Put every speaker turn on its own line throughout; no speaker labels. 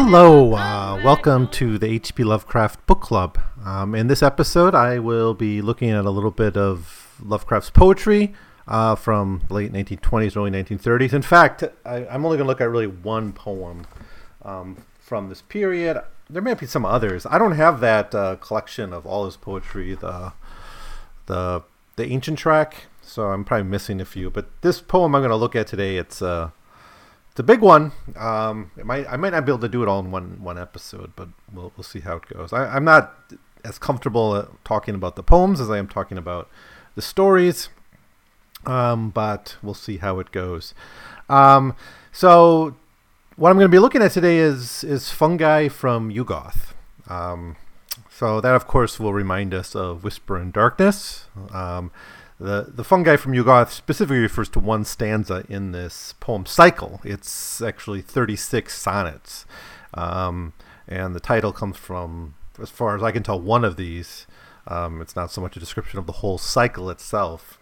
Hello, uh, welcome to the H.P. Lovecraft Book Club. Um, in this episode, I will be looking at a little bit of Lovecraft's poetry uh, from late 1920s, early 1930s. In fact, I, am only going to look at really one poem um, from this period. There may be some others. I don't have that uh, collection of all his poetry, the the the ancient track, so I'm probably missing a few. But this poem I'm going to look at today, it's uh, a big one. Um, it might I might not be able to do it all in one one episode, but we'll we'll see how it goes. I, I'm not as comfortable talking about the poems as I am talking about the stories, um, but we'll see how it goes. Um, so what I'm going to be looking at today is is fungi from Yuggoth. Um, so that, of course, will remind us of Whisper in Darkness. The the fungi from Yuggoth specifically refers to one stanza in this poem cycle. It's actually 36 sonnets, um, and the title comes from, as far as I can tell, one of these. Um, it's not so much a description of the whole cycle itself.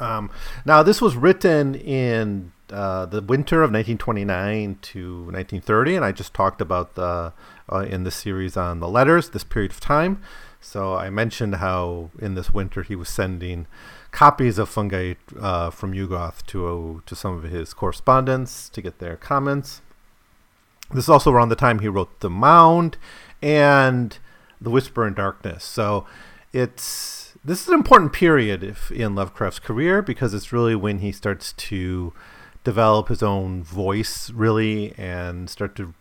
Um, now, this was written in uh, the winter of 1929 to 1930, and I just talked about the uh, in the series on the letters, this period of time. So I mentioned how in this winter he was sending copies of fungi uh, from Yuggoth to to some of his correspondents to get their comments. This is also around the time he wrote The Mound and The Whisper in Darkness. So it's this is an important period if, in Lovecraft's career because it's really when he starts to develop his own voice really and start to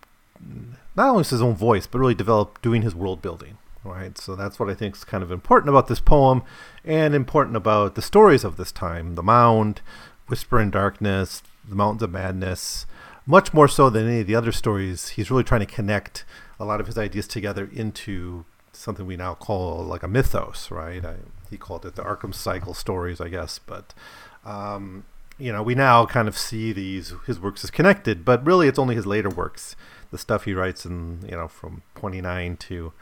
not only his own voice but really develop doing his world building right? So that's what I think is kind of important about this poem and important about the stories of this time The Mound, Whisper in Darkness, The Mountains of Madness. Much more so than any of the other stories, he's really trying to connect a lot of his ideas together into something we now call like a mythos, right? I, he called it the Arkham Cycle stories, I guess, but um, you know, we now kind of see these his works as connected, but really it's only his later works, the stuff he writes in you know from 29 to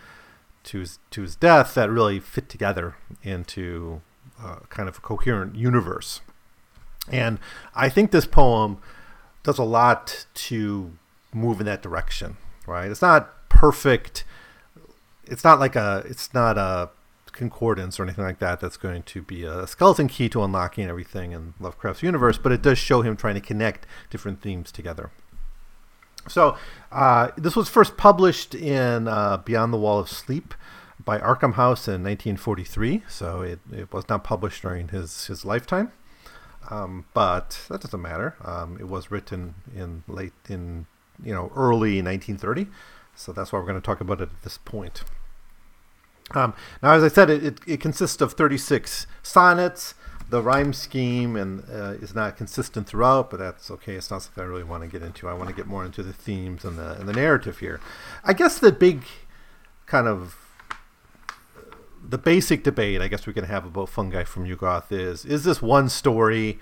to his to his death that really fit together into uh, kind of a coherent universe. And I think this poem does a lot to move in that direction. Right? It's not perfect. It's not like a. It's not a concordance or anything like that that's going to be a skeleton key to unlocking everything in Lovecraft's universe, but it does show him trying to connect different themes together. So uh, this was first published in uh, Beyond the Wall of Sleep by Arkham House in 1943. So it, it was not published during his, his lifetime. Um, but that doesn't matter. Um, it was written in late in you know early 1930, so that's why we're going to talk about it at this point. Um, now, as I said, it, it, it, consists of 36 sonnets, the rhyme scheme and uh, is not consistent throughout, but that's okay. It's not something I really want to get into. I want to get more into the themes and the and the narrative here. I guess the big kind of the basic debate I guess we can have about fungi from Yuggoth is is this one story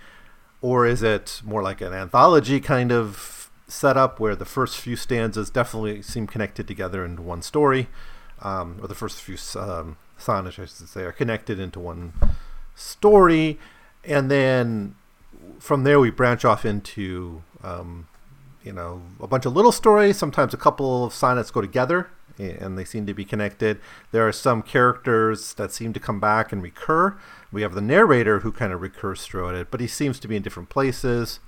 or is it more like an anthology kind of setup where the first few stanzas definitely seem connected together into one story, um, or the first few um, sonnets, I should say, are connected into one story, and then from there we branch off into um, you know a bunch of little stories. Sometimes a couple of sonnets go together, and they seem to be connected. There are some characters that seem to come back and recur. We have the narrator who kind of recurs throughout it, but he seems to be in different places,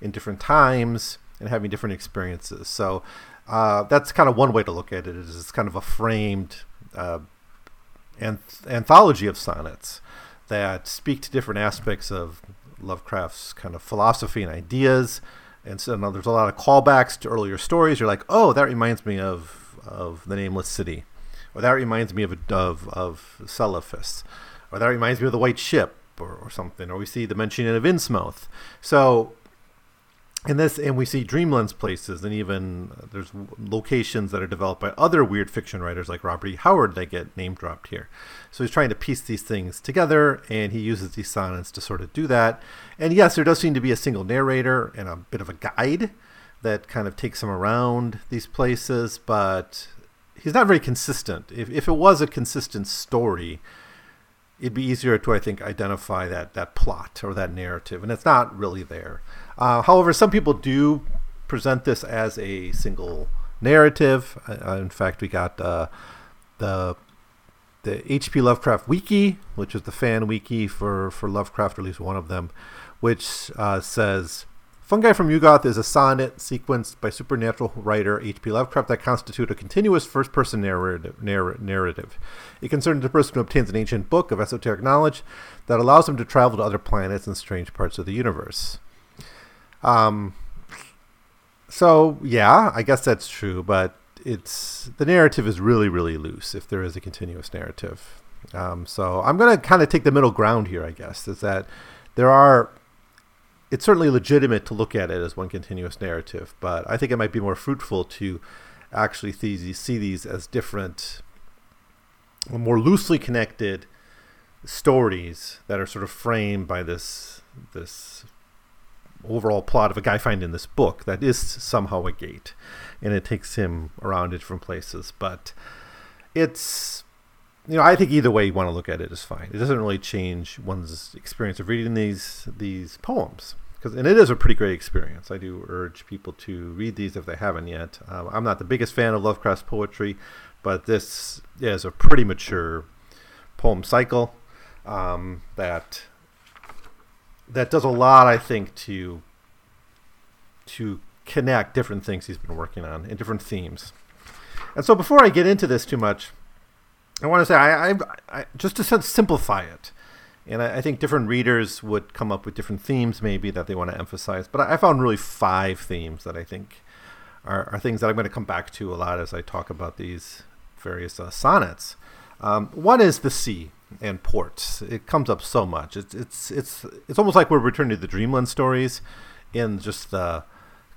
in different times, and having different experiences. So uh, that's kind of one way to look at it. Is it's kind of a framed uh, anth- anthology of sonnets that speak to different aspects of Lovecraft's kind of philosophy and ideas. And so there's a lot of callbacks to earlier stories. You're like, oh, that reminds me of of the Nameless City, or that reminds me of a, of of Celephaïs, or that reminds me of the White Ship, or, or something. Or we see the mentioning of Innsmouth. So and this and we see dreamlands places and even uh, there's locations that are developed by other weird fiction writers like robert e. Howard that get name dropped here. So he's trying to piece these things together and he uses these sonnets to sort of do that. And yes there does seem to be a single narrator and a bit of a guide that kind of takes him around these places but he's not very consistent. If, if it was a consistent story it'd be easier to i think identify that that plot or that narrative. And it's not really there uh, however, some people do present this as a single narrative. Uh, in fact, we got uh, the the H.P. Lovecraft Wiki, which is the fan wiki for, for Lovecraft, or at least one of them, which uh, says Fungi from Yuggoth is a sonnet sequenced by supernatural writer H.P. Lovecraft that constitute a continuous first person narrative, narrative. It concerns a person who obtains an ancient book of esoteric knowledge that allows him to travel to other planets and strange parts of the universe. Um, so, yeah, I guess that's true, but it's the narrative is really, really loose if there is a continuous narrative. Um, so I'm to kind of take the middle ground here, I guess, is that there are it's certainly legitimate to look at it as one continuous narrative, but I think it might be more fruitful to actually see these as different, more loosely connected stories that are sort of framed by this this overall plot of a guy finding this book that is somehow a gate, and it takes him around different places. But it's you know, I think either way you want to look at it is fine. It doesn't really change one's experience of reading these these poems because and it is a pretty great experience. I do urge people to read these if they haven't yet. Um, I'm not the biggest fan of Lovecraft's poetry, but this is a pretty mature poem cycle um, that that does a lot, I think, to to connect different things he's been working on and different themes. And so, before I get into this too much, I want to say, I, I, I just to simplify it, and I, I, think different readers would come up with different themes, maybe that they want to emphasize. But I, found really five themes that I think are, are, things that I'm going to come back to a lot as I talk about these various uh, sonnets. Um, one is the sea and ports. It comes up so much. It's it's it's it's almost like we're returning to the Dreamland stories, in just the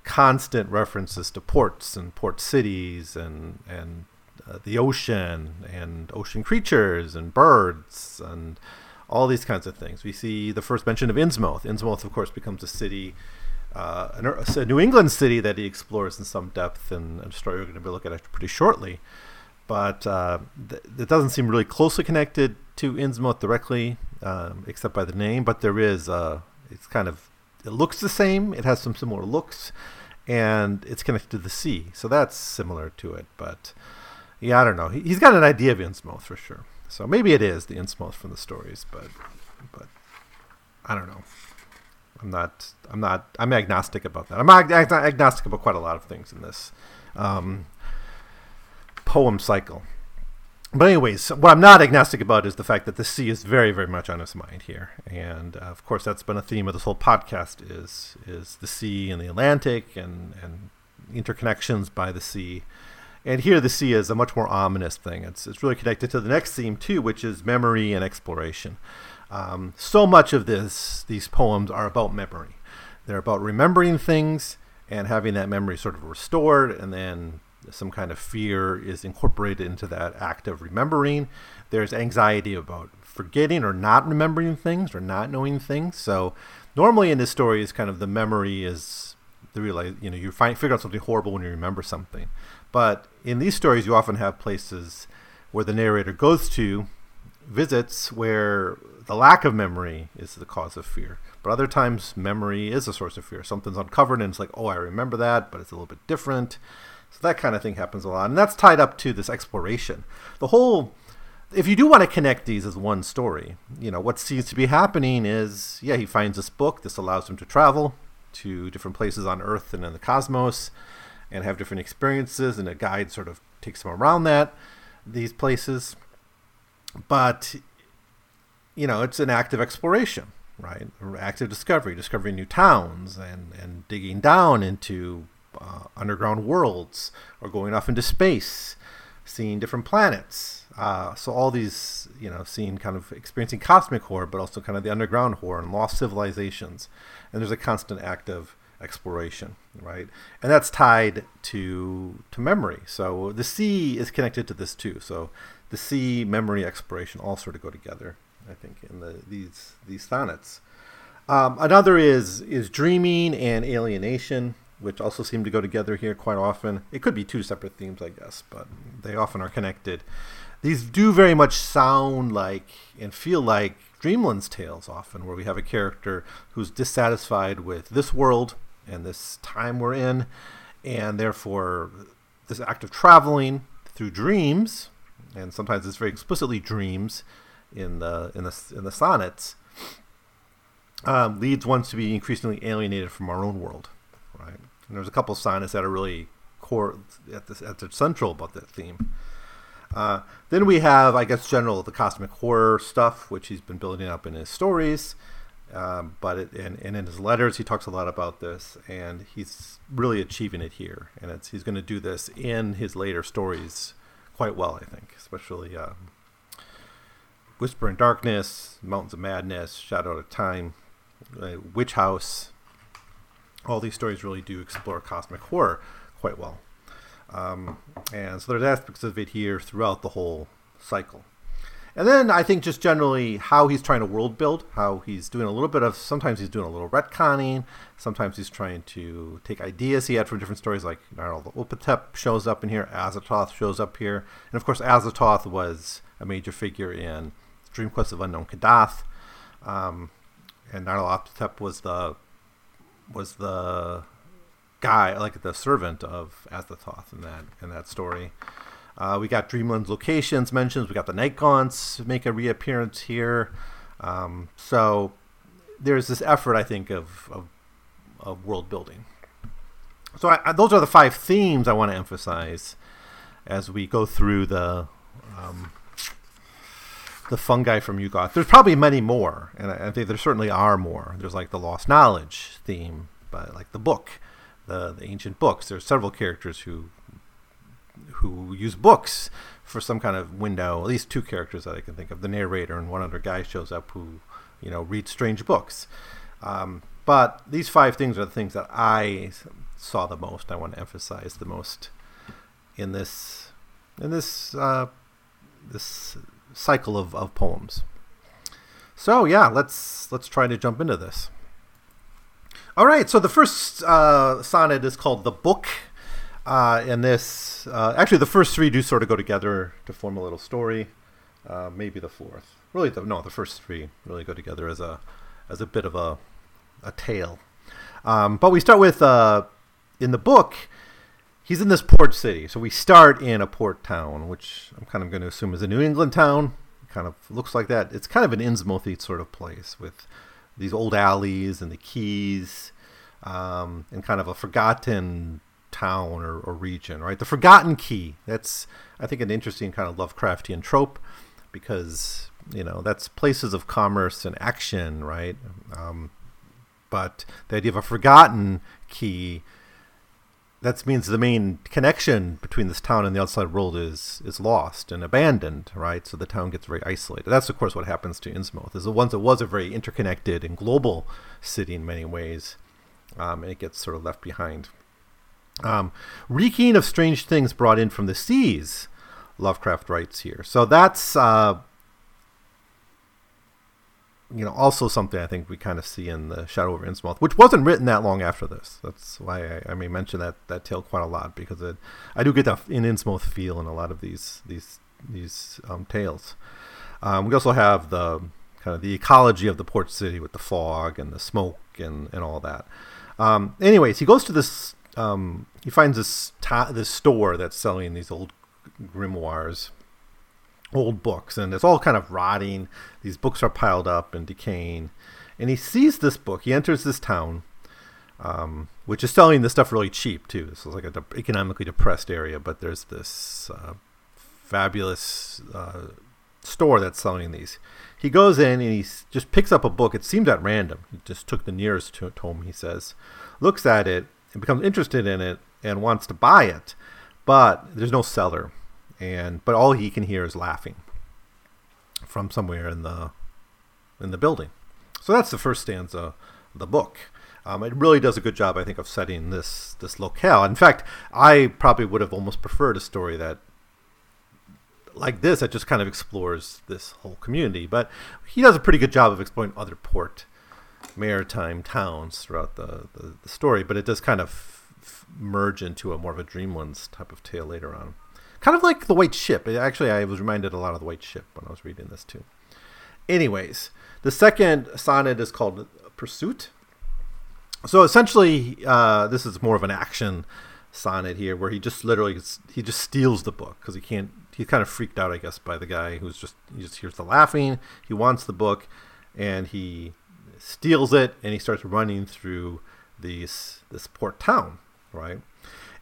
constant references to ports and port cities and and uh, the ocean and ocean creatures and birds and all these kinds of things. We see the first mention of Innsmouth. Innsmouth, of course, becomes a city, uh, a New England city that he explores in some depth, and a story we're going to be looking at pretty shortly. But uh, th- it doesn't seem really closely connected to Innsmouth directly, um, except by the name. But there is, uh, it's kind of, it looks the same. It has some similar looks, and it's connected to the sea, so that's similar to it. But yeah, I don't know. He, has got an idea of Innsmouth for sure. So maybe it is the Innsmouth from the stories, but but I don't know. I'm not. I'm not. I'm agnostic about that. I'm ag- agnostic about quite a lot of things in this um, poem cycle. But anyways, what I'm not agnostic about is the fact that the sea is very, very much on his mind here, and uh, of course that's been a theme of this whole podcast is is the sea and the Atlantic and and interconnections by the sea and here the sea is a much more ominous thing. It's, it's really connected to the next theme, too, which is memory and exploration. Um, so much of this, these poems are about memory. They're about remembering things and having that memory sort of restored, and then some kind of fear is incorporated into that act of remembering. There's anxiety about forgetting or not remembering things or not knowing things. So normally in this story is kind of the memory is the realize you know you find figure out something horrible when you remember something. But in these stories, you often have places where the narrator goes to, visits where the lack of memory is the cause of fear. But other times, memory is a source of fear. Something's uncovered, and it's like, oh, I remember that, but it's a little bit different. So that kind of thing happens a lot. And that's tied up to this exploration. The whole if you do want to connect these as one story, you know, what seems to be happening is, yeah, he finds this book. This allows him to travel to different places on Earth and in the cosmos and have different experiences, and a guide sort of takes him around that these places. But you know, it's an active exploration, right? Active discovery, discovering new towns, and and digging down into uh, underground worlds, or going off into space, seeing different planets. Uh, so all these, you know, seeing kind of experiencing cosmic horror, but also kind of the underground horror and lost civilizations. And there's a constant act of exploration, right? And that's tied to to memory. So the sea is connected to this too. So the sea, memory, exploration all sort of go together. I think in the these these sonnets. Um, another is is dreaming and alienation, which also seem to go together here quite often. It could be two separate themes, I guess, but they often are connected. These do very much sound like and feel like Dreamland's tales often, where we have a character who's dissatisfied with this world and this time we're in, and therefore this act of traveling through dreams, and sometimes it's very explicitly dreams in the in the in the sonnets, um, leads one to be increasingly alienated from our own world? And there's a couple sonnets that are really core at the, at the central about that theme. Uh, then we have, I guess, general the cosmic horror stuff, which he's been building up in his stories. Um, but it, and, and in his letters, he talks a lot about this, and he's really achieving it here. And it's, he's going to do this in his later stories quite well, I think, especially um, Whisper in Darkness, Mountains of Madness, Shadow of Time, uh, Witch House. All these stories really do explore cosmic horror quite well. Um, and so there's aspects of it here throughout the whole cycle. And then I think just generally how he's trying to world build, how he's doing a little bit of sometimes he's doing a little retconning, sometimes he's trying to take ideas he had from different stories, like Nyarlathotep shows up in here, Azathoth shows up here, and of course Azathoth was a major figure in Dream Quest of Unknown Kadath, um, and Nyarlathotep was the was the guy, like the servant of Azathoth in that in that story. Uh, we got Dreamland's locations mentioned. We got the Night Gaunts make a reappearance here. Um, so there's this effort, I think, of, of, of world building. So I, I, those are the five themes I want to emphasize as we go through the um, the fungi from Yuggoth. There's probably many more, and I, I, think there certainly are more. There's like the lost knowledge theme, but like the book, the, the ancient books. There's several characters who who use books for some kind of window. At least two characters that I can think of. The narrator and one other guy shows up who, you know, reads strange books. Um, but these five things are the things that I saw the most. I want to emphasize the most in this in this uh, this cycle of, of poems. So yeah, let's let's try to jump into this. All right, so the first uh, sonnet is called "The Book," Uh, and this, uh, actually, the first three do sort of go together to form a little story. Uh, maybe the fourth. Really, the, no, the first three really go together as a as a bit of a a tale. Um, but we start with uh, in the book. He's in this port city, so we start in a port town, which I'm kind of going to assume is a New England town. Kind of looks like that. It's kind of an Innsmouthy sort of place with these old alleys and the quays, um, and kind of a forgotten town or, or region, right? The forgotten quay. That's, I think, an interesting kind of Lovecraftian trope because, you know, that's places of commerce and action, right? Um, but the idea of a forgotten quay that means the main connection between this town and the outside world is is lost and abandoned, right? So the town gets very isolated. That's of course what happens to Innsmouth. Is the once it was a very interconnected and global city in many ways, um, and it gets sort of left behind. Um, reeking of strange things brought in from the seas, Lovecraft writes here. So that's uh, you know also something I think we kind of see in the Shadow over Innsmouth, which wasn't written that long after this. That's why I, I may mention that that tale quite a lot because it, I do get that in Innsmouth feel in a lot of these these these um, tales. Um, we also have the kind of the ecology of the port city with the fog and the smoke and, and all that. Um, anyways, he goes to this um, he finds this ta- this store that's selling these old grimoires, old books, and it's all kind of rotting. These books are piled up and decaying, and he sees this book. He enters this town, um, which is selling this stuff really cheap too. This is like an de- economically depressed area, but there's this uh, fabulous uh, store that's selling these. He goes in and he just picks up a book. It seems at random. He just took the nearest to tome. He says, looks at it and becomes interested in it and wants to buy it, but there's no seller, and but all he can hear is laughing from somewhere in the in the building. So that's the first stanza of the book. Um, it really does a good job, I think, of setting this this locale. In fact, I probably would have almost preferred a story that like this that just kind of explores this whole community. But he does a pretty good job of exploring other port maritime towns throughout the, the, the story, but it does kind of f- merge into a more of a Dreamlands type of tale later on. Kind of like the White Ship. Actually, I was reminded a lot of the White Ship when I was reading this too. Anyways, the second sonnet is called Pursuit. So essentially, uh, this is more of an action sonnet here where he just literally he just steals the book because he can't he's kind of freaked out i guess by the guy who's just he just hears the laughing he wants the book and he steals it and he starts running through these this port town right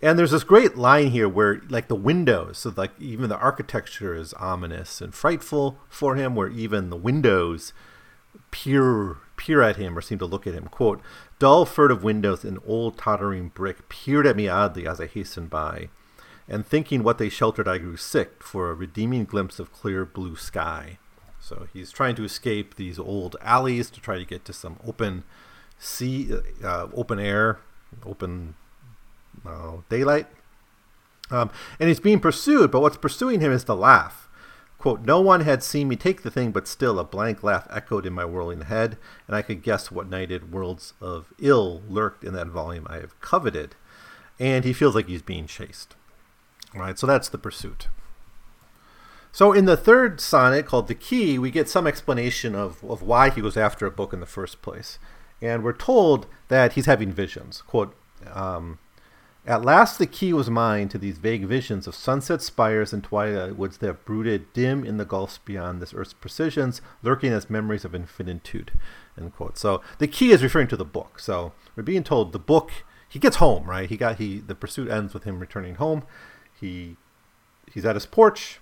and there's this great line here where like the windows so like even the architecture is ominous and frightful for him where even the windows peer peer at him or seem to look at him. Quote dull furtive windows in old tottering brick peered at me oddly as i hastened by and thinking what they sheltered i grew sick for a redeeming glimpse of clear blue sky. So he's trying to escape these old alleys to try to get to some open sea uh, open air open uh, daylight um, and he's being pursued but what's pursuing him is the laugh Quote, no one had seen me take the thing, but still a blank laugh echoed in my whirling head, and I could guess what nighted worlds of ill lurked in that volume I have coveted. And he feels like he's being chased. Right, so that's the pursuit. So in the third sonnet called The Key, we get some explanation of, of why he goes after a book in the first place. And we're told that he's having visions. Quote, um, at last the key was mine to these vague visions of sunset spires and twilight woods that brooded dim in the gulfs beyond this earth's precisions, lurking as memories of infinitude. End quote. So the key is referring to the book. So we're being told the book. He gets home, right? He got he. The pursuit ends with him returning home. He he's at his porch.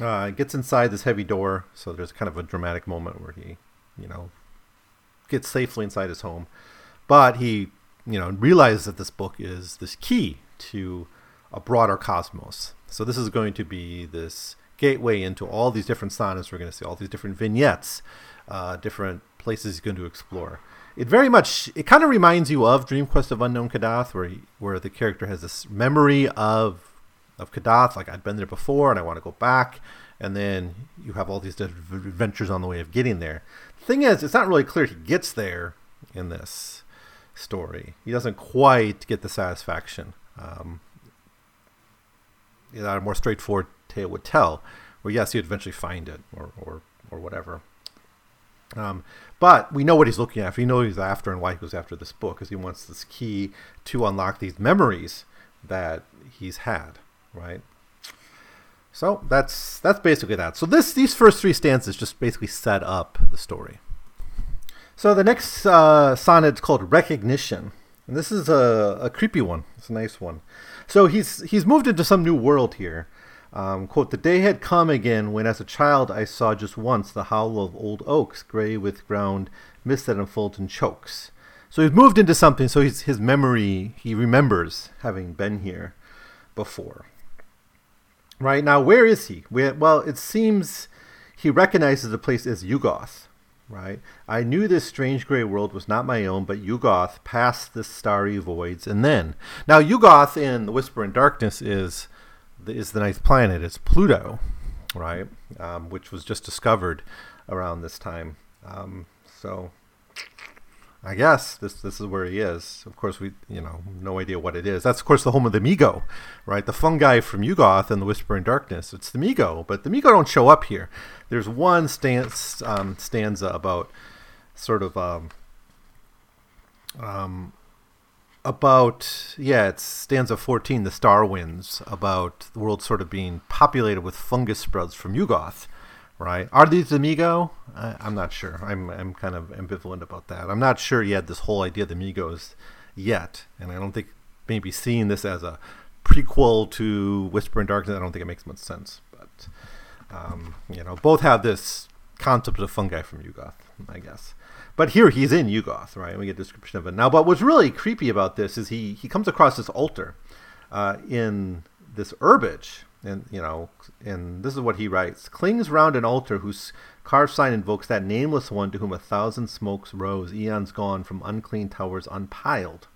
Uh, gets inside this heavy door. So there's kind of a dramatic moment where he, you know, gets safely inside his home, but he you know, realize that this book is this key to a broader cosmos. So this is going to be this gateway into all these different sonnets. We're going to see all these different vignettes, uh, different places he's going to explore. It very much, it kind of reminds you of Dream Quest of Unknown Kadath, where he, where the character has this memory of of Kadath, like I'd been there before and I want to go back, and then you have all these different adventures on the way of getting there. The thing is, it's not really clear he gets there in this story. He doesn't quite get the satisfaction um, that a more straightforward tale would tell. Where yes, he'd eventually find it or or, or whatever. Um, but we know what he's looking after. We know he's after and why he goes after this book, because he wants this key to unlock these memories that he's had, right? So that's that's basically that. So this these first three stanzas just basically set up the story. So the next uh, sonnet is called Recognition. And this is a, a creepy one. It's a nice one. So he's he's moved into some new world here. Um, quote, the day had come again when as a child I saw just once the howl of old oaks, gray with ground, mist that unfolds and chokes. So he's moved into something, so his, his memory, he remembers having been here before. Right, now where is he? Well, it seems he recognizes the place as Yuggoth right? I knew this strange gray world was not my own, but Yuggoth past the starry voids, and then now Yuggoth in the Whisper in Darkness is is the ninth planet. It's Pluto, right? Um, which was just discovered around this time. Um, so I guess this this is where he is. Of course, we you know no idea what it is. That's of course the home of the Mi-Go, right? The fungi from Yuggoth and the Whisper in Darkness. It's the Mi-Go, but the Mi-Go don't show up here. There's one stance, um, stanza about sort of um, um, about yeah, it's stanza 14, the Star Winds, about the world sort of being populated with fungus sprouts from Yuggoth right? Are these the Mi-Go? I, am not sure. I'm I'm kind of ambivalent about that. I'm not sure yet this whole idea of the Mi-Gos yet, and I don't think maybe seeing this as a prequel to Whisper in Darkness, I don't think it makes much sense. But um, you know, both have this concept of fungi from Yuggoth, I guess. But here he's in Yuggoth, right? We get a description of it now. But what's really creepy about this is he he comes across this altar uh, in this herbage and you know, and this is what he writes: clings round an altar whose carved sign invokes that nameless one to whom a thousand smokes rose, eons gone from unclean towers unpiled.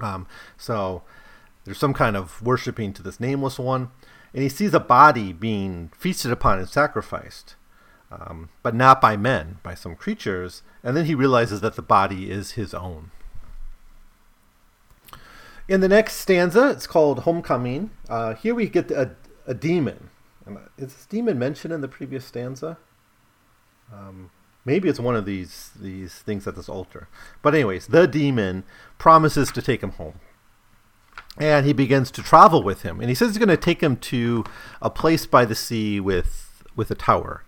Um, so there's some kind of worshiping to this nameless one, and he sees a body being feasted upon and sacrificed, um, but not by men, by some creatures, and then he realizes that the body is his own. In the next stanza, it's called Homecoming. Uh, here we get a, a demon. Is this demon mentioned in the previous stanza? Um, maybe it's one of these these things at this altar. But anyways, the demon promises to take him home. and he begins to travel with him. And he says he's going to take him to a place by the sea with with a tower.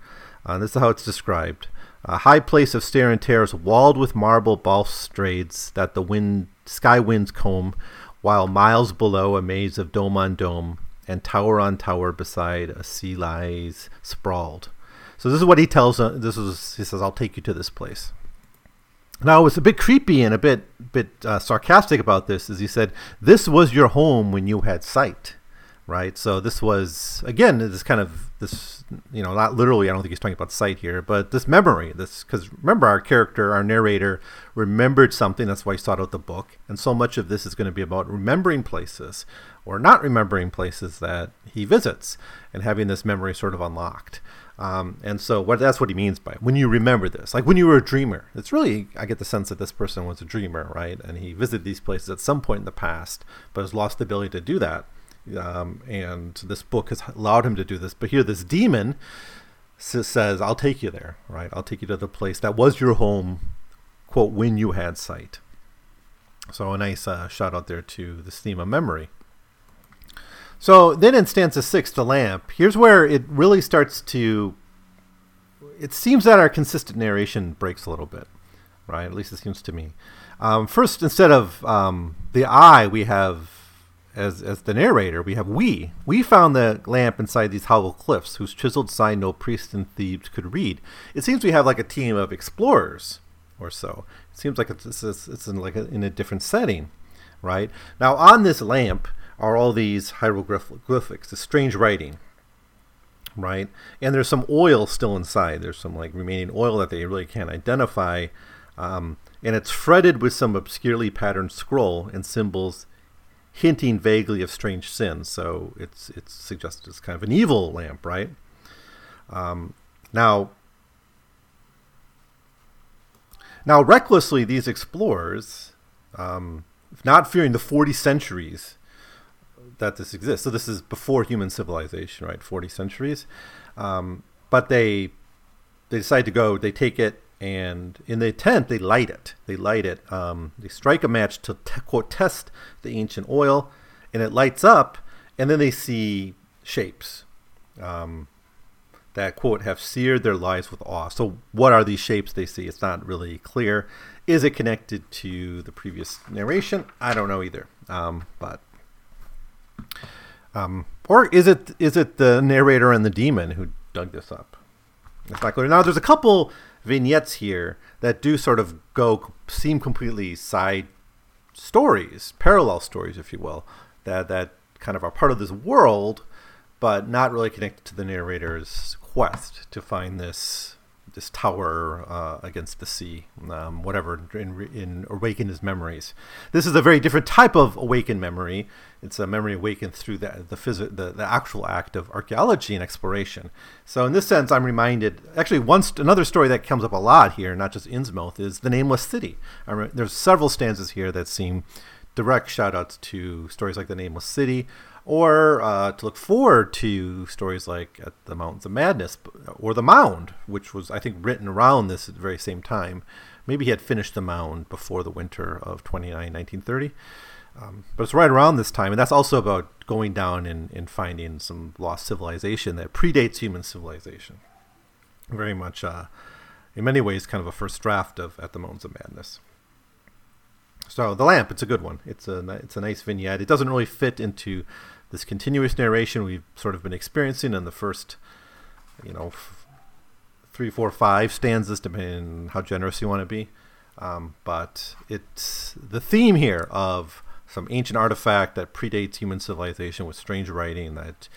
Uh, this is how it's described: a high place of stair and terrace, walled with marble balustrades that the wind sky winds comb, while miles below a maze of dome on dome and tower on tower beside a sea lies sprawled. So this is what he tells. Uh, this is he says, "I'll take you to this place." Now, what's a bit creepy and a bit bit uh, sarcastic about this is he said, "This was your home when you had sight." Right? So this was again this kind of this you know not literally I don't think he's talking about sight here, but this memory this because remember our character our narrator remembered something that's why he sought out the book, and so much of this is going to be about remembering places or not remembering places that he visits and having this memory sort of unlocked. Um, and so what that's what he means by when you remember this, like when you were a dreamer. It's really I get the sense that this person was a dreamer, right? And he visited these places at some point in the past, but has lost the ability to do that um, and this book has allowed him to do this. But here, this demon says, "I'll take you there, right? I'll take you to the place that was your home, quote, when you had sight." So a nice uh, shout out there to the theme of memory. So then in stanza six, the lamp. Here's where it really starts to. It seems that our consistent narration breaks a little bit, right? At least it seems to me. Um, first, instead of um, the I, we have as as the narrator, we have we. We found the lamp inside these hollow cliffs, whose chiseled sign no priest in Thebes could read. It seems we have like a team of explorers or so. It seems like it's it's, it's in like a, in a different setting, right? Now on this lamp are all these hieroglyphics, the strange writing, right? And there's some oil still inside. There's some like remaining oil that they really can't identify. Um, and it's fretted with some obscurely patterned scroll and symbols hinting vaguely of strange sins. So it's it's suggested as kind of an evil lamp, right? Um, now, now recklessly, these explorers, um, not fearing the forty centuries that this exists. So this is before human civilization, right? Forty centuries, um, but they they decide to go. They take it and in the tent they light it. They light it um, they strike a match to t- quote test the ancient oil and it lights up and then they see shapes. Um, that quote have seared their lives with awe. So what are these shapes they see? It's not really clear. Is it connected to the previous narration? I don't know either. Um, but um, or is it is it the narrator and the demon who dug this up clear now there's a couple vignettes here that do sort of go seem completely side stories, parallel stories, if you will, that that kind of are part of this world, but not really connected to the narrator's quest to find this this tower uh, against the sea, um, whatever, in, in awaken his memories. This is a very different type of awakened memory. It's a memory awakened through the the, phys- the, the actual act of archaeology and exploration. So in this sense, I'm reminded. Actually, once another story that comes up a lot here, not just Innsmouth, is the Nameless City. Re- there's several stanzas here that seem direct shout outs to stories like the Nameless City or uh, to look forward to stories like at the Mountains of Madness or the Mound, which was I think written around this at the very same time. Maybe he had finished the Mound before the winter of 29, 1930. Um, but it's right around this time, and that's also about going down and, and finding some lost civilization that predates human civilization. Very much, uh, in many ways, kind of a first draft of At the Mountains of Madness. So the lamp, it's a good one. It's a it's a nice vignette. It doesn't really fit into this continuous narration we've sort of been experiencing in the first, you know, f- three, four, five stanzas, depending on how generous you want to be. Um, but it's the theme here of some ancient artifact that predates human civilization with strange writing that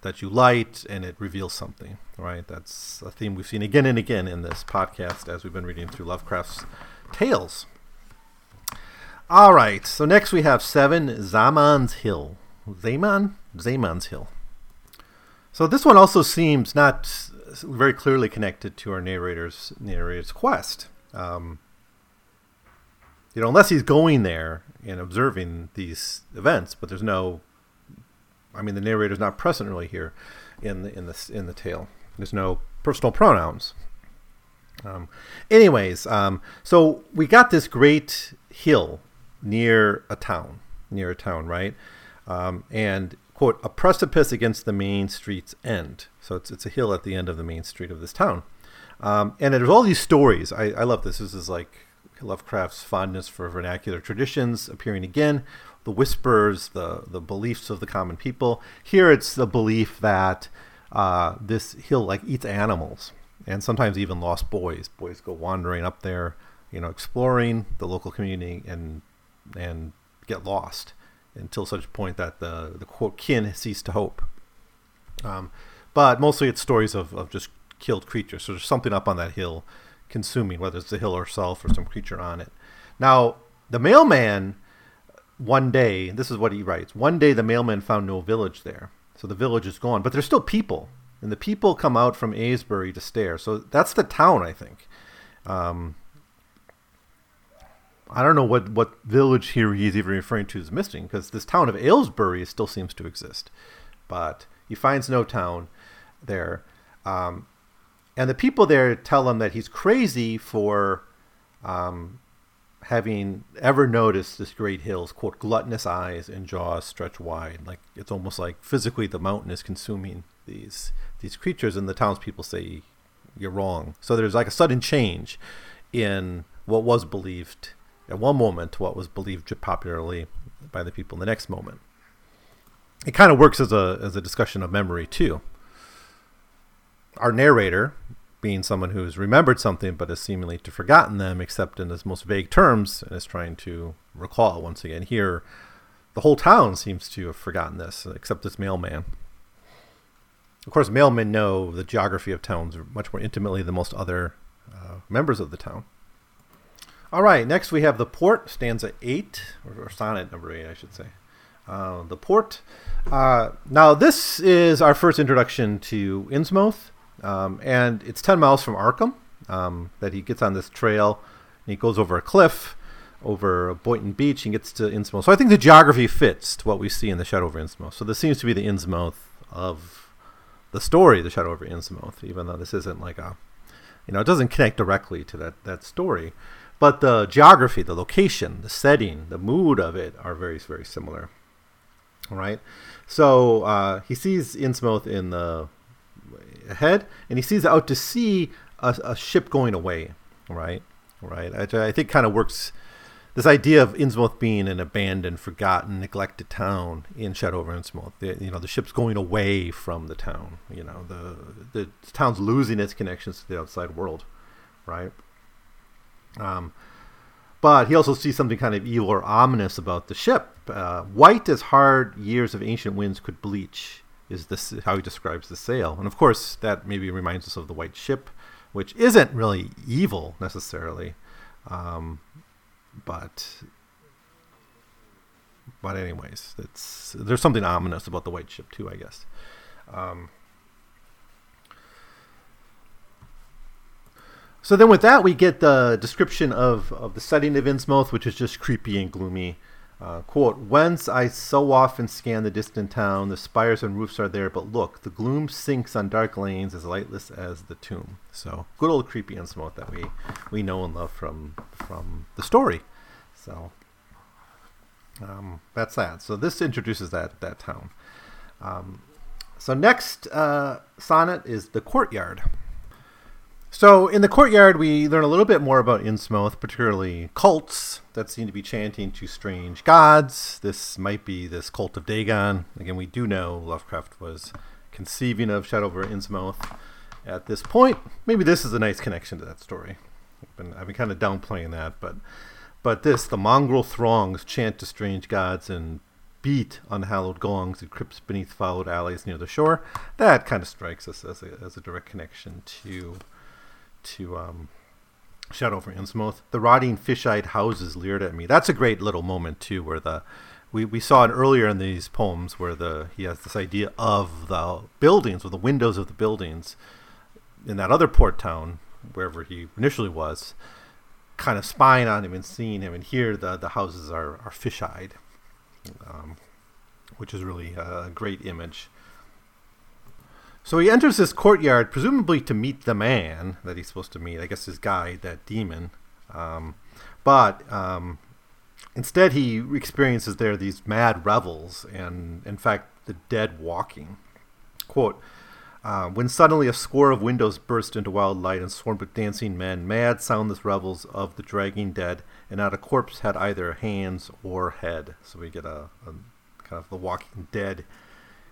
that you light and it reveals something. Right? That's a theme we've seen again and again in this podcast as we've been reading through Lovecraft's tales. All right. So next we have seven Zaman's Hill. Zaman? Zaman's Hill. So this one also seems not very clearly connected to our narrator's narrator's quest. Um, you know, unless he's going there and observing these events, but there's no. I mean, the narrator's not present really here in the in the in the tale. There's no personal pronouns. Um, anyways, um, so we got this great hill near a town near a town, right? Um, and quote a precipice against the main street's end. So it's it's a hill at the end of the main street of this town. Um, and there's all these stories. I, I love this. This is like Lovecraft's fondness for vernacular traditions appearing again. The whispers, the the beliefs of the common people. Here, it's the belief that uh, this hill like eats animals, and sometimes even lost boys. Boys go wandering up there, you know, exploring the local community and and get lost until such point that the the quote kin cease to hope. Um, but mostly it's stories of, of just killed creatures. So there's something up on that hill consuming, whether it's the hill itself or some creature on it. Now, the mailman, one day, this is what he writes one day the mailman found no village there. So the village is gone, but there's still people. And the people come out from Aylesbury to stare. So that's the town, I think. Um, I don't know what, what village here he's even referring to is missing, because this town of Aylesbury still seems to exist. But he finds no town there. Um, and the people there tell him that he's crazy for um, having ever noticed this great hill's quote gluttonous eyes and jaws stretch wide like it's almost like physically the mountain is consuming these these creatures and the townspeople say you're wrong so there's like a sudden change in what was believed at one moment what was believed popularly by the people in the next moment it kind of works as a as a discussion of memory too our narrator, being someone who's remembered something but has seemingly to forgotten them, except in its most vague terms, and is trying to recall once again. Here, the whole town seems to have forgotten this, except this mailman. Of course, mailmen know the geography of towns much more intimately than most other uh, members of the town. All right, next we have the port, stanza 8, or, or sonnet number 8, I should say. Uh, the port. Uh, now, this is our first introduction to Innsmouth. Um, and it's 10 miles from Arkham um, that he gets on this trail. And he goes over a cliff over Boynton Beach and gets to Innsmouth. So I think the geography fits to what we see in the Shadow over Innsmouth. So this seems to be the Innsmouth of the story, the Shadow over Innsmouth, even though this isn't like a, you know, it doesn't connect directly to that, that story. But the geography, the location, the setting, the mood of it are very, very similar. All right. So uh, he sees Innsmouth in the ahead, and he sees out to sea a, a ship going away. Right, right. I, I think kind of works. This idea of Innsmouth being an abandoned, forgotten, neglected town in Shadow over Innsmouth. You know, the ship's going away from the town. You know, the the town's losing its connections to the outside world, right? Um, but he also sees something kind of evil or ominous about the ship. Uh, white as hard years of ancient winds could bleach is this how he describes the sail. And of course, that maybe reminds us of the white ship, which isn't really evil necessarily, um, but but anyways, it's there's something ominous about the white ship too, I guess. Um, so then, with that, we get the description of, of the setting of Innsmouth, which is just creepy and gloomy. Uh, quote, Whence I so often scan the distant town, the spires and roofs are there, but look, the gloom sinks on dark lanes as lightless as the tomb. So good old creepy Innsmouth that we, we know and love from from the story. So um, that's that. So this introduces that that town. Um, so next uh, sonnet is the courtyard. So in the courtyard, we learn a little bit more about Innsmouth, particularly cults that seem to be chanting to strange gods. This might be this cult of Dagon. Again, we do know Lovecraft was conceiving of Shadow over Innsmouth at this point. Maybe this is a nice connection to that story. I've been, I've been kind of downplaying that, but but this, the mongrel throngs chant to strange gods and beat unhallowed gongs in crypts beneath fouled alleys near the shore. That kind of strikes us as a, as a direct connection to to um, Shadow over Innsmouth. The rotting fish-eyed houses leered at me. That's a great little moment too, where the we, we saw it earlier in these poems where the he has this idea of the buildings or the windows of the buildings in that other port town wherever he initially was kind of spying on him and seeing him and here the, the houses are, are fish-eyed um, which is really a great image so he enters this courtyard, presumably to meet the man that he's supposed to meet. I guess his guide, that demon. Um, but um, instead, he experiences there these mad revels and, in fact, the dead walking. Quote, uh, when suddenly a score of windows burst into wild light and swarmed with dancing men, mad, soundless revels of the dragging dead, and not a corpse had either hands or head. So we get a, a kind of the walking dead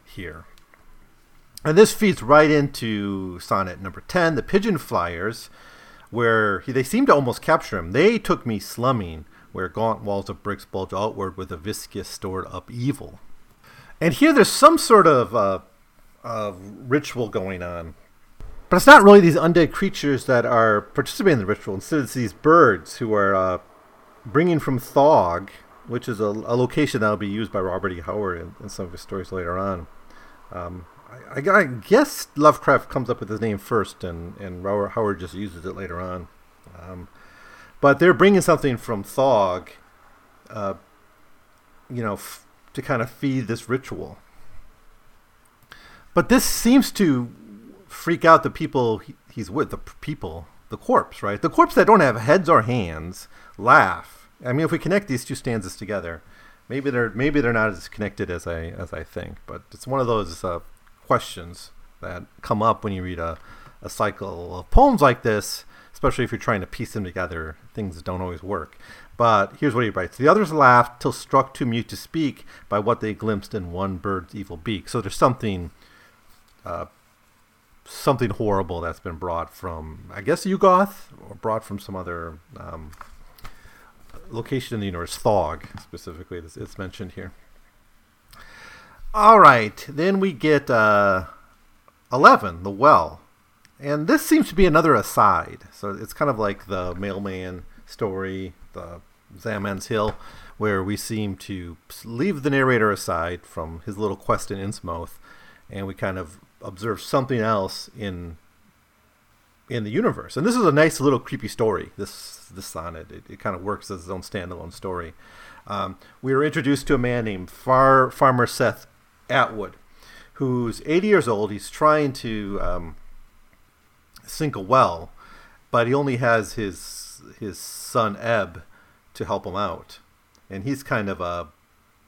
here. And this feeds right into sonnet number 10, the Pigeon Flyers, where he, they seem to almost capture him. They took me slumming, where gaunt walls of bricks bulge outward with a viscous stored up evil. And here there's some sort of uh, uh, ritual going on. But it's not really these undead creatures that are participating in the ritual. Instead, it's these birds who are uh, bringing from Thog, which is a, a, location that will be used by Robert E. Howard in, in some of his stories later on. Um, I, I, guess Lovecraft comes up with his name first, and and Howard just uses it later on. Um, but they're bringing something from Thog, uh, you know, f- to kind of feed this ritual. But this seems to freak out the people he, he's with, the people, the corpse, right? The corpse that don't have heads or hands laugh. I mean, if we connect these two stanzas together, maybe they're maybe they're not as connected as I as I think. But it's one of those uh, questions that come up when you read a, a cycle of poems like this, especially if you're trying to piece them together. Things don't always work. But here's what he writes The others laughed till struck too mute to speak by what they glimpsed in one bird's evil beak. So there's something. Uh, something horrible that's been brought from, I guess, Yuggoth, or brought from some other um, location in the universe, Thog, specifically, it's mentioned here. All right, then we get uh, 11, The Well. And this seems to be another aside. So it's kind of like the mailman story, the Zaman's Hill, where we seem to leave the narrator aside from his little quest in Innsmouth, and we kind of observe something else in in the universe. And this is a nice little creepy story. This this sonnet it, it kind of works as its own standalone story. Um, we are introduced to a man named Far Farmer Seth Atwood, who's 80 years old. He's trying to um, sink a well, but he only has his his son Ebb to help him out, and he's kind of a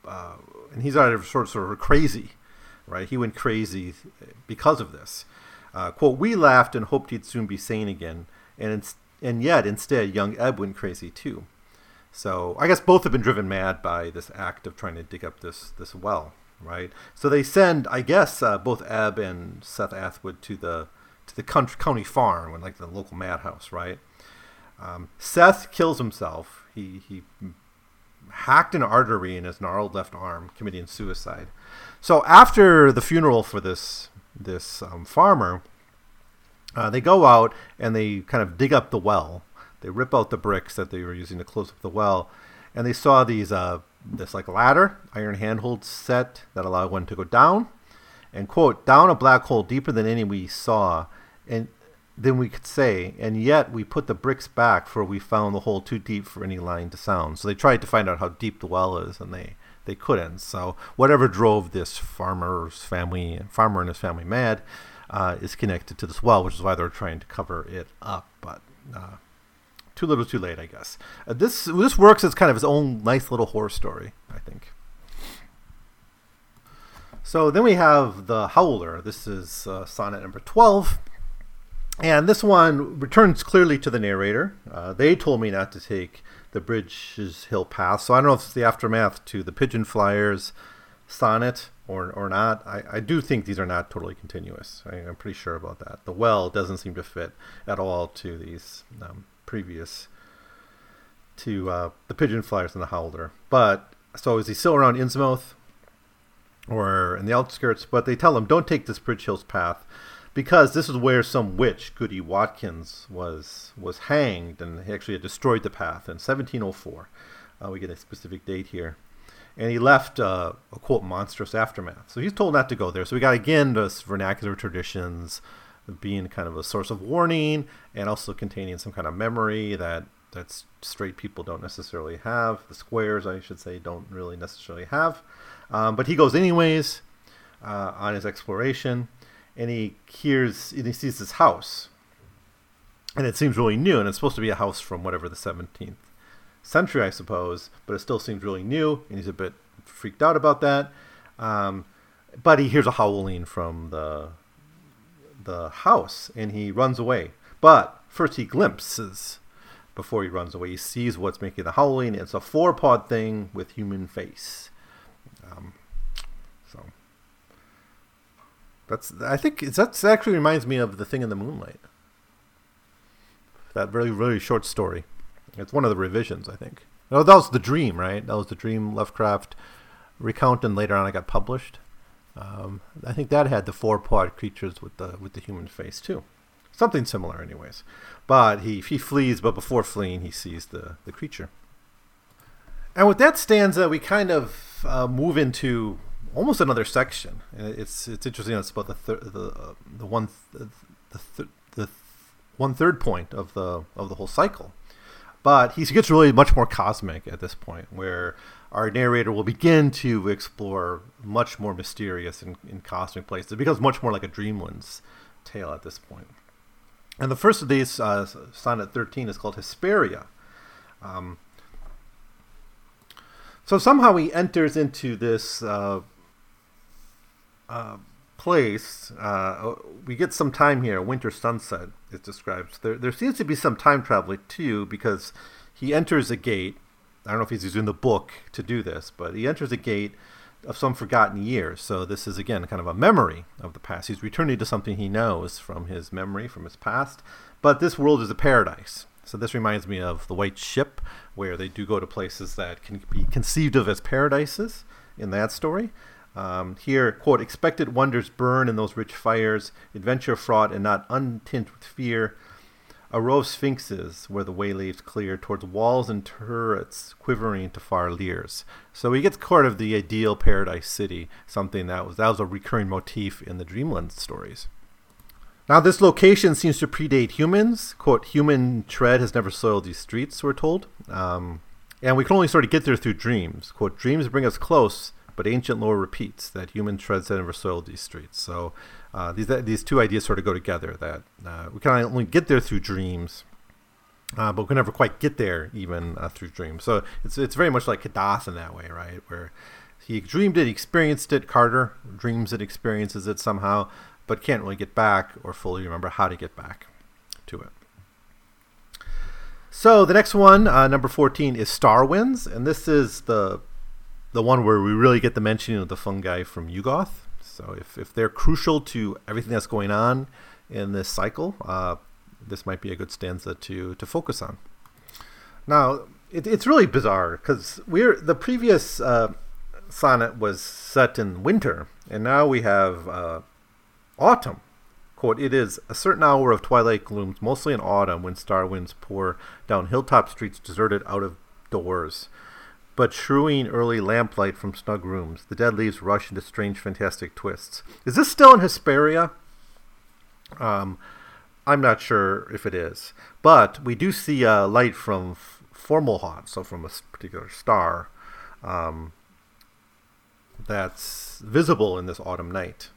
uh, and he's sort of sort of crazy, right? He went crazy because of this. Uh, quote: We laughed and hoped he'd soon be sane again, and and yet instead, young Ebb went crazy too. So I guess both have been driven mad by this act of trying to dig up this this well right? So they send, I guess, uh, both Ebb and Seth Atwood to the to the country, county farm, and like the local madhouse, right? Um, Seth kills himself. He he hacked an artery in his gnarled left arm, committing suicide. So after the funeral for this this um, farmer, uh, they go out and they kind of dig up the well. They rip out the bricks that they were using to close up the well, and they saw these uh, this like ladder, iron handhold set that allow one to go down, and quote down a black hole deeper than any we saw, and then we could say, and yet we put the bricks back for we found the hole too deep for any line to sound. So they tried to find out how deep the well is, and they they couldn't. So whatever drove this farmer's family, farmer and his family mad, uh, is connected to this well, which is why they're trying to cover it up. But uh, too little, too late, I guess. Uh, this this works as kind of its own nice little horror story, I think. So then we have the Howler. This is uh, sonnet number twelve, and this one returns clearly to the narrator. Uh, they told me not to take the Briggs' Hill path, so I don't know if it's the aftermath to the Pigeon Flyers sonnet or or not. I, I do think these are not totally continuous. I, am pretty sure about that. The well doesn't seem to fit at all to these um, previous to uh, the Pigeon Flyers and the Howler. But so is he still around Innsmouth or in the outskirts? But they tell him don't take this Briggs' Hill path because this is where some witch, Goody Watkins, was was hanged and he actually had destroyed the path in 1704. Uh, we get a specific date here. And he left uh, a quote monstrous aftermath. So he's told not to go there. So we got again this vernacular traditions, being kind of a source of warning and also containing some kind of memory that that straight people don't necessarily have. The squares, I should say, don't really necessarily have. Um, but he goes anyways uh, on his exploration, and he hears and he sees this house, and it seems really new, and it's supposed to be a house from whatever the 17th century, I suppose, but it still seems really new, and he's a bit freaked out about that. Um, but he hears a howling from the the house, and he runs away. But first, he glimpses before he runs away. He sees what's making the howling. It's a four pod thing with human face. Um, so that's I think that actually reminds me of the thing in the moonlight. That really really short story. It's one of the revisions, I think. No, that was the dream, right? That was the dream Lovecraft recounted, and later on it got published. Um, I think that had the four pod creatures with the with the human face too, something similar, anyways. But he he flees, but before fleeing, he sees the the creature. And with that stanza, we kind of uh, move into almost another section. It's it's interesting. It's about the thir- the uh, the one th- the th- the one third point of the of the whole cycle. But he gets really much more cosmic at this point, where our narrator will begin to explore much more mysterious and, and cosmic places. It becomes much more like a Dreamlands tale at this point. And the first of these, uh, Sonnet 13, is called Hesperia. Um, so somehow he enters into this uh, uh, place. Uh, we get some time here. Winter sunset it describes. There, there seems to be some time travel too, because he enters a gate I don't know if he's using the book to do this, but he enters a gate of some forgotten years. So this is again kind of a memory of the past. He's returning to something he knows from his memory, from his past. But this world is a paradise. So this reminds me of the White Ship, where they do go to places that can be conceived of as paradises in that story. Um, here, quote, expected wonders burn in those rich fires, adventure fraught and not untinged with fear a row of sphinxes where the way leaves clear towards walls and turrets quivering to far leers. So he gets court of the ideal paradise city, something that was that was a recurring motif in the Dreamland stories. Now this location seems to predate humans. Quote, human tread has never soiled these streets, we're told. Um, and we can only sort of get there through dreams. Quote, dreams bring us close, but ancient lore repeats that human treads have never soiled these streets. So uh, these these two ideas sort of go together. That uh, we can only get there through dreams, uh, but we can never quite get there even uh, through dreams. So it's it's very much like Kadath in that way, right? Where he dreamed it, he experienced it. Carter dreams it, experiences it somehow, but can't really get back or fully remember how to get back to it. So the next one, uh, number fourteen, is Star Winds, and this is the the one where we really get the mentioning of the fungi from Yuggoth. So if, if they're crucial to everything that's going on in this cycle, uh, this might be a good stanza to, to focus on. Now, it, it's really bizarre because we're the previous uh, sonnet was set in winter, and now we have uh, autumn. Quote, it is a certain hour of twilight glooms, mostly in autumn, when star winds pour down hilltop streets deserted out of doors but shrewiing early lamplight from snug rooms. The dead leaves rush into strange, fantastic twists. Is this still in Hesperia? Um, I'm not sure if it is, but we do see uh, light from f- Fomalhaut, so from a particular star, um, that's visible in this autumn night.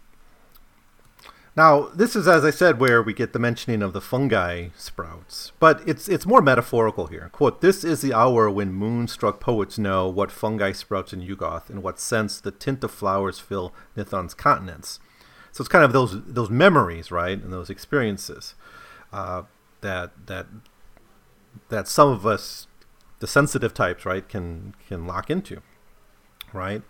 Now, this is, as I said, where we get the mentioning of the fungi sprouts, but it's it's more metaphorical here. Quote: "This is the hour when moon-struck poets know what fungi sprouts in Yuggoth, and what sense the tint of flowers fill Nithon's continents." So it's kind of those those memories, right, and those experiences uh, that that that some of us, the sensitive types, right, can can lock into, right.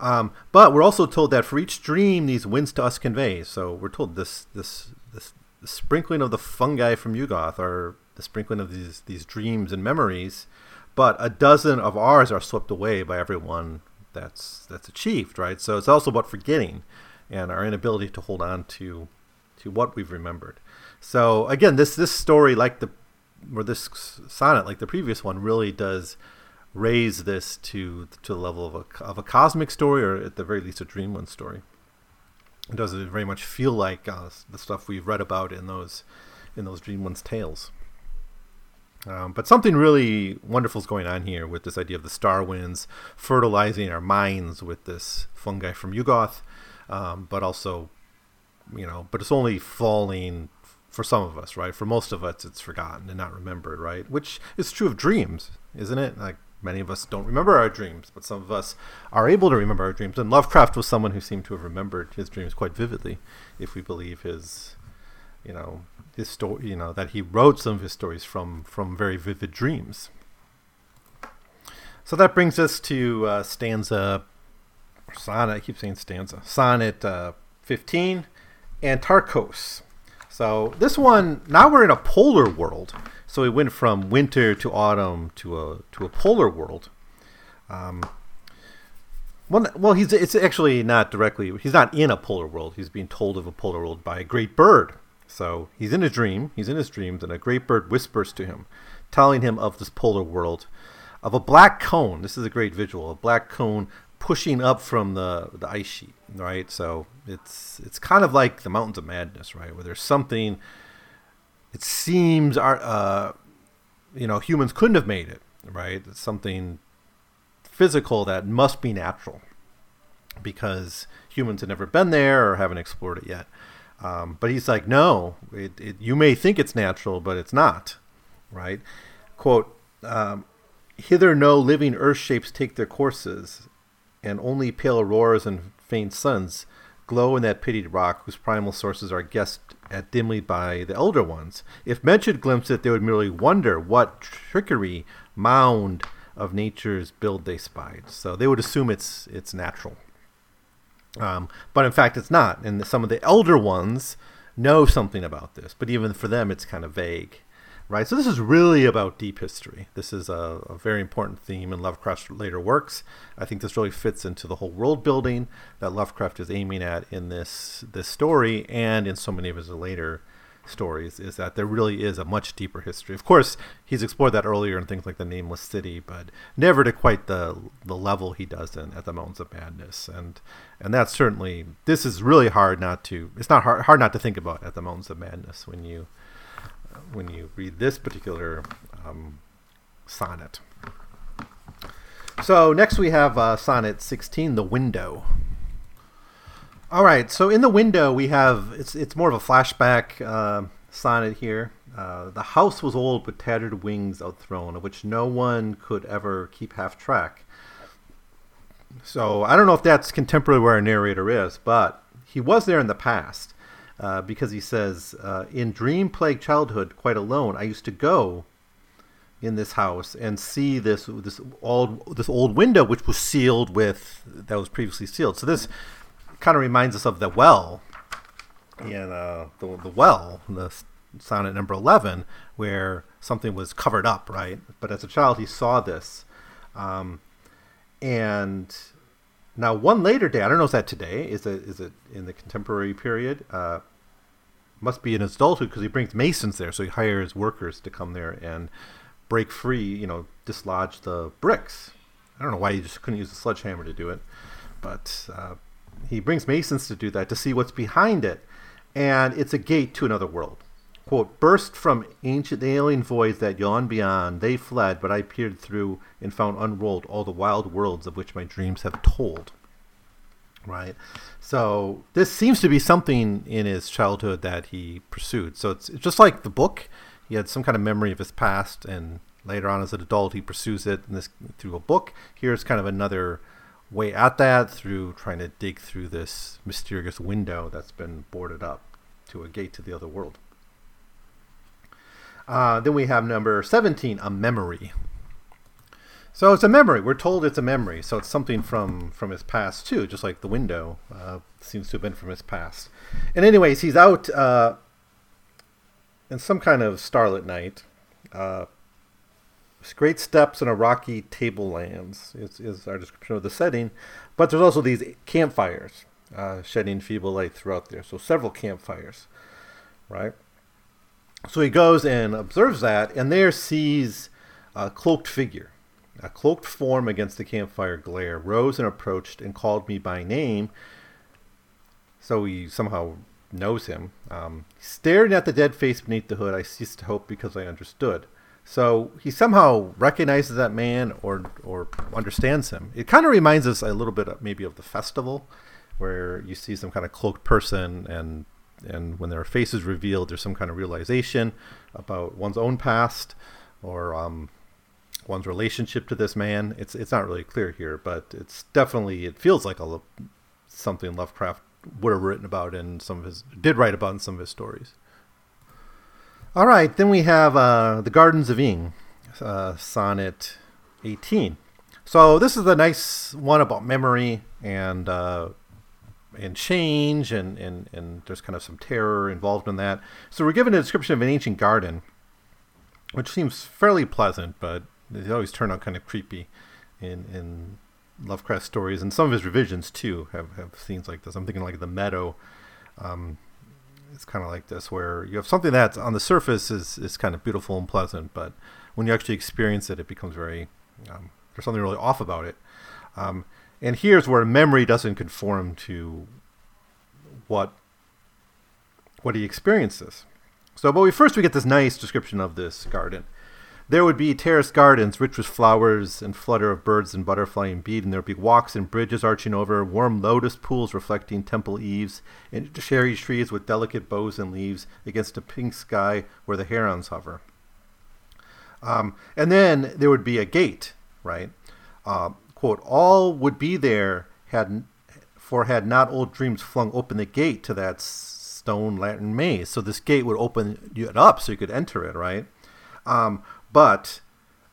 Um, but we're also told that for each dream these winds to us convey. So we're told this this this sprinkling of the fungi from Yuggoth are the sprinkling of these these dreams and memories, but a dozen of ours are swept away by everyone that's that's achieved, right? So it's also about forgetting and our inability to hold on to to what we've remembered. So again, this this story, like the or this sonnet, like the previous one, really does raise this to to the level of a of a cosmic story, or at the very least a dream one story. It does it very much feel like uh, the stuff we've read about in those in those Dreamlands tales. Um, but something really wonderful is going on here with this idea of the star winds fertilizing our minds with this fungi from Yuggoth, um, but also, you know, but it's only falling for some of us, right? For most of us, it's forgotten and not remembered, right? Which is true of dreams, isn't it? Like many of us don't remember our dreams, but some of us are able to remember our dreams. And Lovecraft was someone who seemed to have remembered his dreams quite vividly, if we believe his, you know, his story, you know, that he wrote some of his stories from from very vivid dreams. So that brings us to uh, stanza, sonnet. I keep saying stanza. Sonnet uh, 15, Antarktos. So this one, now we're in a polar world. So we went from winter to autumn to a to a polar world. Um, well, well, he's it's actually not directly. He's not in a polar world. He's being told of a polar world by a great bird. So he's in a dream. He's in his dreams, and a great bird whispers to him, telling him of this polar world, of a black cone. This is a great visual. A black cone pushing up from the the ice sheet, right? So it's it's kind of like the Mountains of Madness, right? Where there's something. It seems our uh, you know humans couldn't have made it, right? It's something physical that must be natural because humans have never been there or haven't explored it yet. Um, but he's like, no, it, it, you may think it's natural, but it's not, right? Quote, um, hither no living earth shapes take their courses, and only pale auroras and faint suns glow in that pitied rock whose primal sources are guessed at dimly by the elder ones. If men should glimpse it, they would merely wonder what trickery mound of nature's build they spied. So they would assume it's it's natural. Um, but in fact, it's not. And some of the elder ones know something about this, but even for them, it's kind of vague right? So this is really about deep history. This is a, a, very important theme in Lovecraft's later works. I think this really fits into the whole world building that Lovecraft is aiming at in this this story and in so many of his later stories. Is that there really is a much deeper history. Of course, he's explored that earlier in things like the Nameless City, but never to quite the the level he does in at the Mountains of Madness. And and that's certainly this is really hard not to. It's not hard hard not to think about at the Mountains of Madness when you when you read this particular um, sonnet. So next we have uh, sonnet 16, the window. All right, so in the window we have it's it's more of a flashback uh, sonnet here. Uh, the house was old with tattered wings outthrown, of which no one could ever keep half track. So I don't know if that's contemporary where our narrator is, but he was there in the past. Uh, because he says, uh, in dream plagued childhood, quite alone, I used to go in this house and see this this old this old window which was sealed with that was previously sealed. So this kind of reminds us of the well in uh, the the well, the sonnet number eleven, where something was covered up, right? But as a child, he saw this, um, and now, one later day, I don't know if that today is it is it in the contemporary period? Uh, must be in his adulthood because he brings masons there, so he hires workers to come there and break free, you know, dislodge the bricks. I don't know why he just couldn't use a sledgehammer to do it, but uh, he brings masons to do that to see what's behind it, and it's a gate to another world. Quote, burst from ancient alien voids that yawn beyond, they fled, but I peered through and found unrolled all the wild worlds of which my dreams have told. Right? So this seems to be something in his childhood that he pursued. So it's, it's just like the book. He had some kind of memory of his past, and later on as an adult, he pursues it in this, through a book. Here's kind of another way at that through trying to dig through this mysterious window that's been boarded up to a gate to the other world. Uh, then we have number 17, a memory. So it's a memory. We're told it's a memory. So it's something from, from his past, too, just like the window uh, seems to have been from his past. And, anyways, he's out uh, in some kind of starlit night. Uh, great steps in a rocky tablelands is, is our description of the setting. But there's also these campfires uh, shedding feeble light throughout there. So several campfires, right? So he goes and observes that, and there sees a cloaked figure. A cloaked form against the campfire glare rose and approached and called me by name. So he somehow knows him. Um, staring at the dead face beneath the hood, I ceased to hope because I understood. So he somehow recognizes that man or or understands him. It kind of reminds us a little bit of, maybe of the festival, where you see some kind of cloaked person and and when their face is revealed, there's some kind of realization about one's own past or um, one's relationship to this man. It's it's not really clear here, but it's definitely it feels like a something Lovecraft would have written about in some of his did write about in some of his stories. All right, then we have uh, the Gardens of Yin, uh, sonnet 18. So this is a nice one about memory and uh, and change, and, and, and there's kind of some terror involved in that. So we're given a description of an ancient garden, which seems fairly pleasant, but they always turn out kind of creepy in, in Lovecraft stories, and some of his revisions too have, have scenes like this. I'm thinking like the Meadow. Um, it's kind of like this, where you have something that's on the surface is, is kind of beautiful and pleasant, but when you actually experience it, it becomes very um, there's something really off about it. Um, and here's where memory doesn't conform to what what he experiences. So, but we first we get this nice description of this garden. There would be terraced gardens rich with flowers and flutter of birds and butterfly and bead, and there would be walks and bridges arching over, warm lotus pools reflecting temple eaves, and cherry trees with delicate bows and leaves against a pink sky where the herons hover. Um, and then there would be a gate, right? Uh, quote, all would be there had for had not old dreams flung open the gate to that stone lantern maze. So this gate would open it up so you could enter it, right? Um, but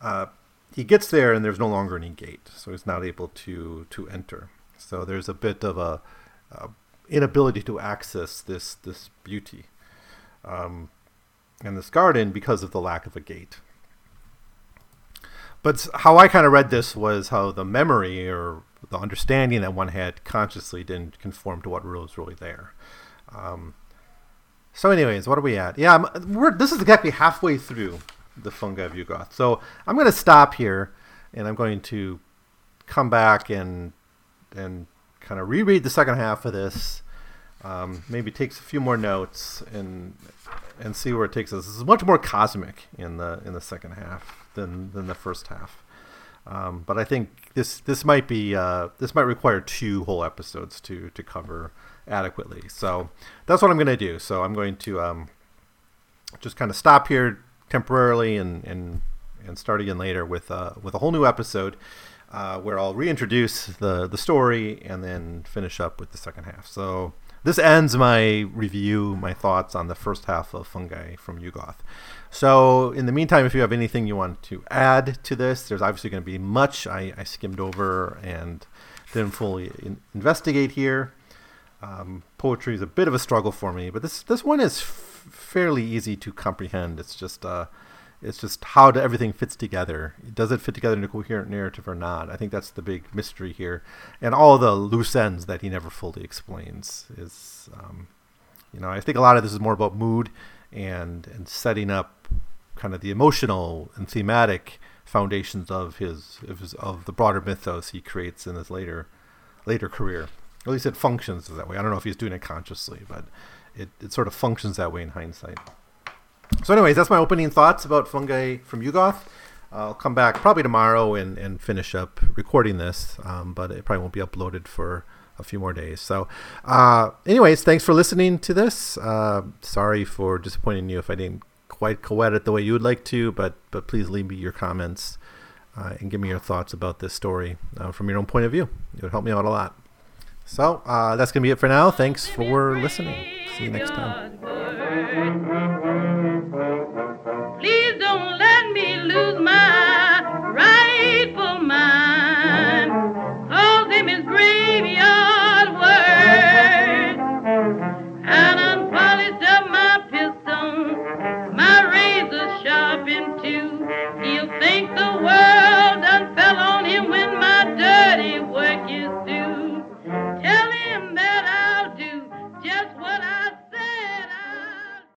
uh, he gets there and there's no longer any gate, so he's not able to to enter. So there's a bit of a, a inability to access this this beauty um, and this garden because of the lack of a gate. But how I kind of read this was how the memory or the understanding that one had consciously didn't conform to what was really there. Um, so, anyways, what are we at? Yeah, this is exactly halfway through the Fungi of Yuggoth. So I'm going to stop here, and I'm going to come back and and kind of reread the second half of this. Um, maybe takes a few more notes and and see where it takes us. This is much more cosmic in the in the second half than than the first half. Um, but I think this this might be uh, this might require two whole episodes to to cover adequately. So that's what I'm going to do. So I'm going to um, just kind of stop here temporarily and and and start again later with uh, with a whole new episode. Uh, where I'll reintroduce the the story and then finish up with the second half. So this ends my review, my thoughts on the first half of Fungi from Yuggoth. So, in the meantime, if you have anything you want to add to this, there's obviously going to be much I, I skimmed over and didn't fully in- investigate here. Um, poetry is a bit of a struggle for me, but this this one is f- fairly easy to comprehend. It's just uh, it's just how everything fits together. Does it fit together in a coherent narrative or not? I think that's the big mystery here, and all the loose ends that he never fully explains is, um, you know, I think a lot of this is more about mood and and setting up kind of the emotional and thematic foundations of his of, his, of the broader mythos he creates in his later later career. At least it functions that way. I don't know if he's doing it consciously, but it, it sort of functions that way in hindsight. So, anyways, that's my opening thoughts about fungi from Yuggoth. I'll come back probably tomorrow and, and finish up recording this, um, but it probably won't be uploaded for a few more days. So, uh, anyways, thanks for listening to this. Uh, sorry for disappointing you if I didn't quite co-ed the way you would like to, but but please leave me your comments uh, and give me your thoughts about this story uh, from your own point of view. It would help me out a lot. So uh, that's gonna be it for now. Thanks for listening. See you next time.